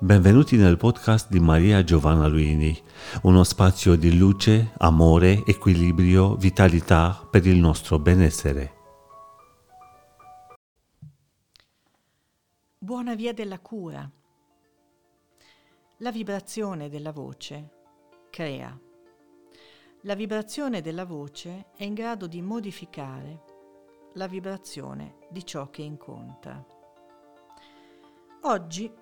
Benvenuti nel podcast di Maria Giovanna Luini, uno spazio di luce, amore, equilibrio, vitalità per il nostro benessere. Buona via della cura. La vibrazione della voce crea. La vibrazione della voce è in grado di modificare la vibrazione di ciò che incontra. Oggi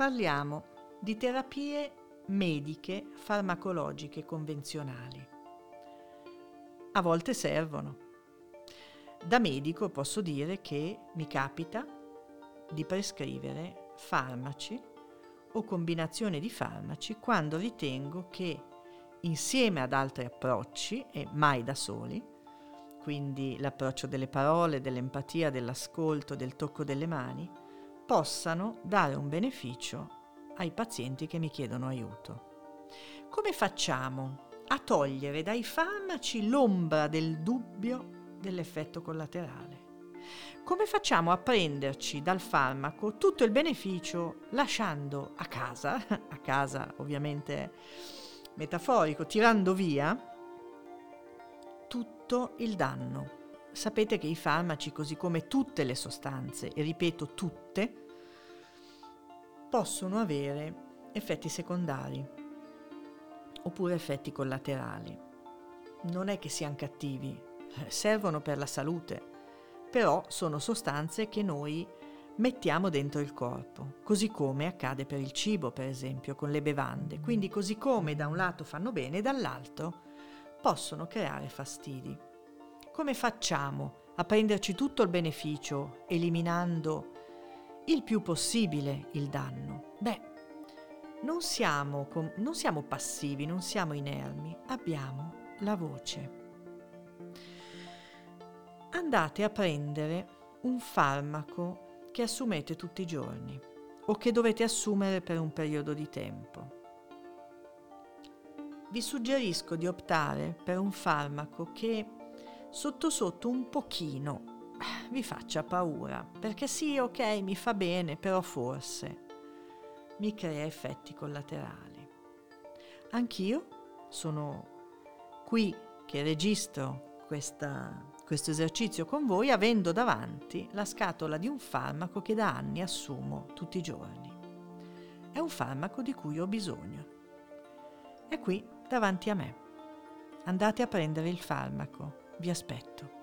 parliamo di terapie mediche farmacologiche convenzionali. A volte servono. Da medico posso dire che mi capita di prescrivere farmaci o combinazioni di farmaci quando ritengo che insieme ad altri approcci e mai da soli, quindi l'approccio delle parole, dell'empatia, dell'ascolto, del tocco delle mani, possano dare un beneficio ai pazienti che mi chiedono aiuto. Come facciamo a togliere dai farmaci l'ombra del dubbio dell'effetto collaterale? Come facciamo a prenderci dal farmaco tutto il beneficio lasciando a casa, a casa ovviamente metaforico, tirando via tutto il danno? Sapete che i farmaci, così come tutte le sostanze, e ripeto tutte, possono avere effetti secondari oppure effetti collaterali. Non è che siano cattivi, servono per la salute, però sono sostanze che noi mettiamo dentro il corpo, così come accade per il cibo, per esempio, con le bevande. Quindi così come da un lato fanno bene, dall'altro possono creare fastidi. Come facciamo a prenderci tutto il beneficio eliminando il più possibile il danno. Beh, non siamo, com- non siamo passivi, non siamo inermi, abbiamo la voce. Andate a prendere un farmaco che assumete tutti i giorni o che dovete assumere per un periodo di tempo. Vi suggerisco di optare per un farmaco che sotto sotto un pochino vi faccia paura, perché sì, ok, mi fa bene, però forse mi crea effetti collaterali. Anch'io sono qui che registro questa, questo esercizio con voi avendo davanti la scatola di un farmaco che da anni assumo tutti i giorni. È un farmaco di cui ho bisogno. È qui davanti a me. Andate a prendere il farmaco, vi aspetto.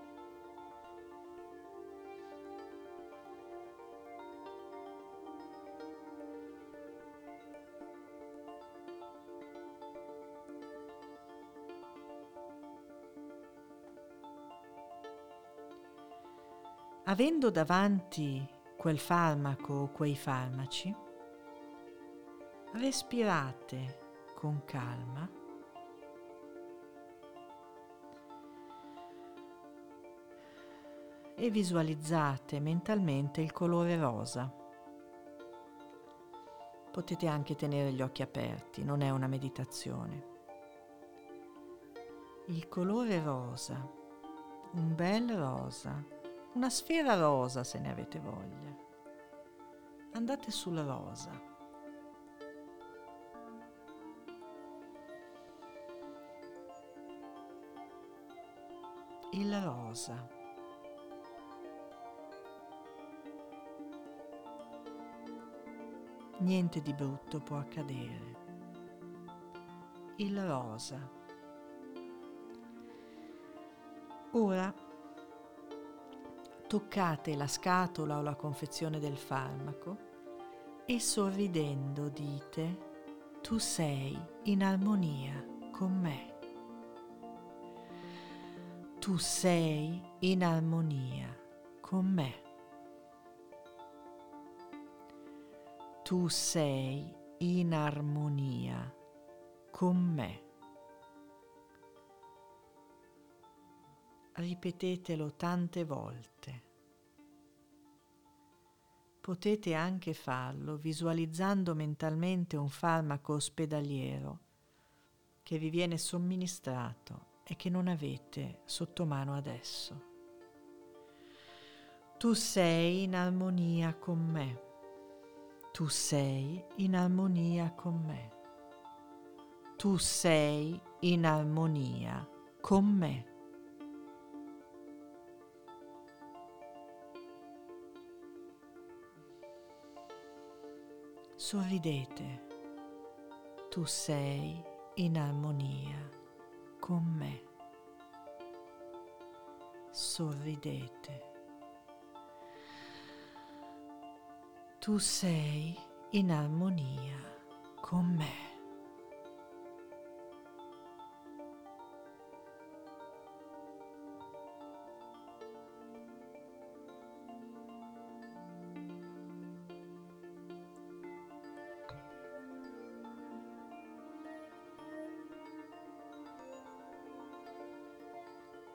avendo davanti quel farmaco o quei farmaci, respirate con calma e visualizzate mentalmente il colore rosa. Potete anche tenere gli occhi aperti, non è una meditazione. Il colore rosa, un bel rosa una sfera rosa se ne avete voglia. Andate sul rosa. Il rosa. Niente di brutto può accadere. Il rosa. Ora toccate la scatola o la confezione del farmaco e sorridendo dite tu sei in armonia con me. Tu sei in armonia con me. Tu sei in armonia con me. ripetetelo tante volte. Potete anche farlo visualizzando mentalmente un farmaco ospedaliero che vi viene somministrato e che non avete sotto mano adesso. Tu sei in armonia con me. Tu sei in armonia con me. Tu sei in armonia con me. Sorridete. Tu sei in armonia con me. Sorridete. Tu sei in armonia con me.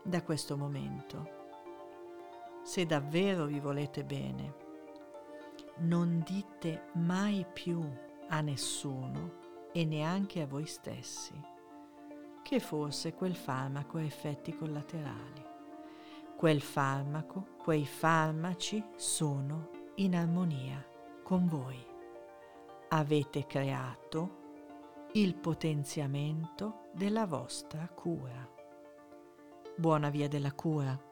Da questo momento, se davvero vi volete bene, non dite mai più a nessuno e neanche a voi stessi che forse quel farmaco ha effetti collaterali. Quel farmaco, quei farmaci sono in armonia con voi. Avete creato il potenziamento della vostra cura. Buona via della cura.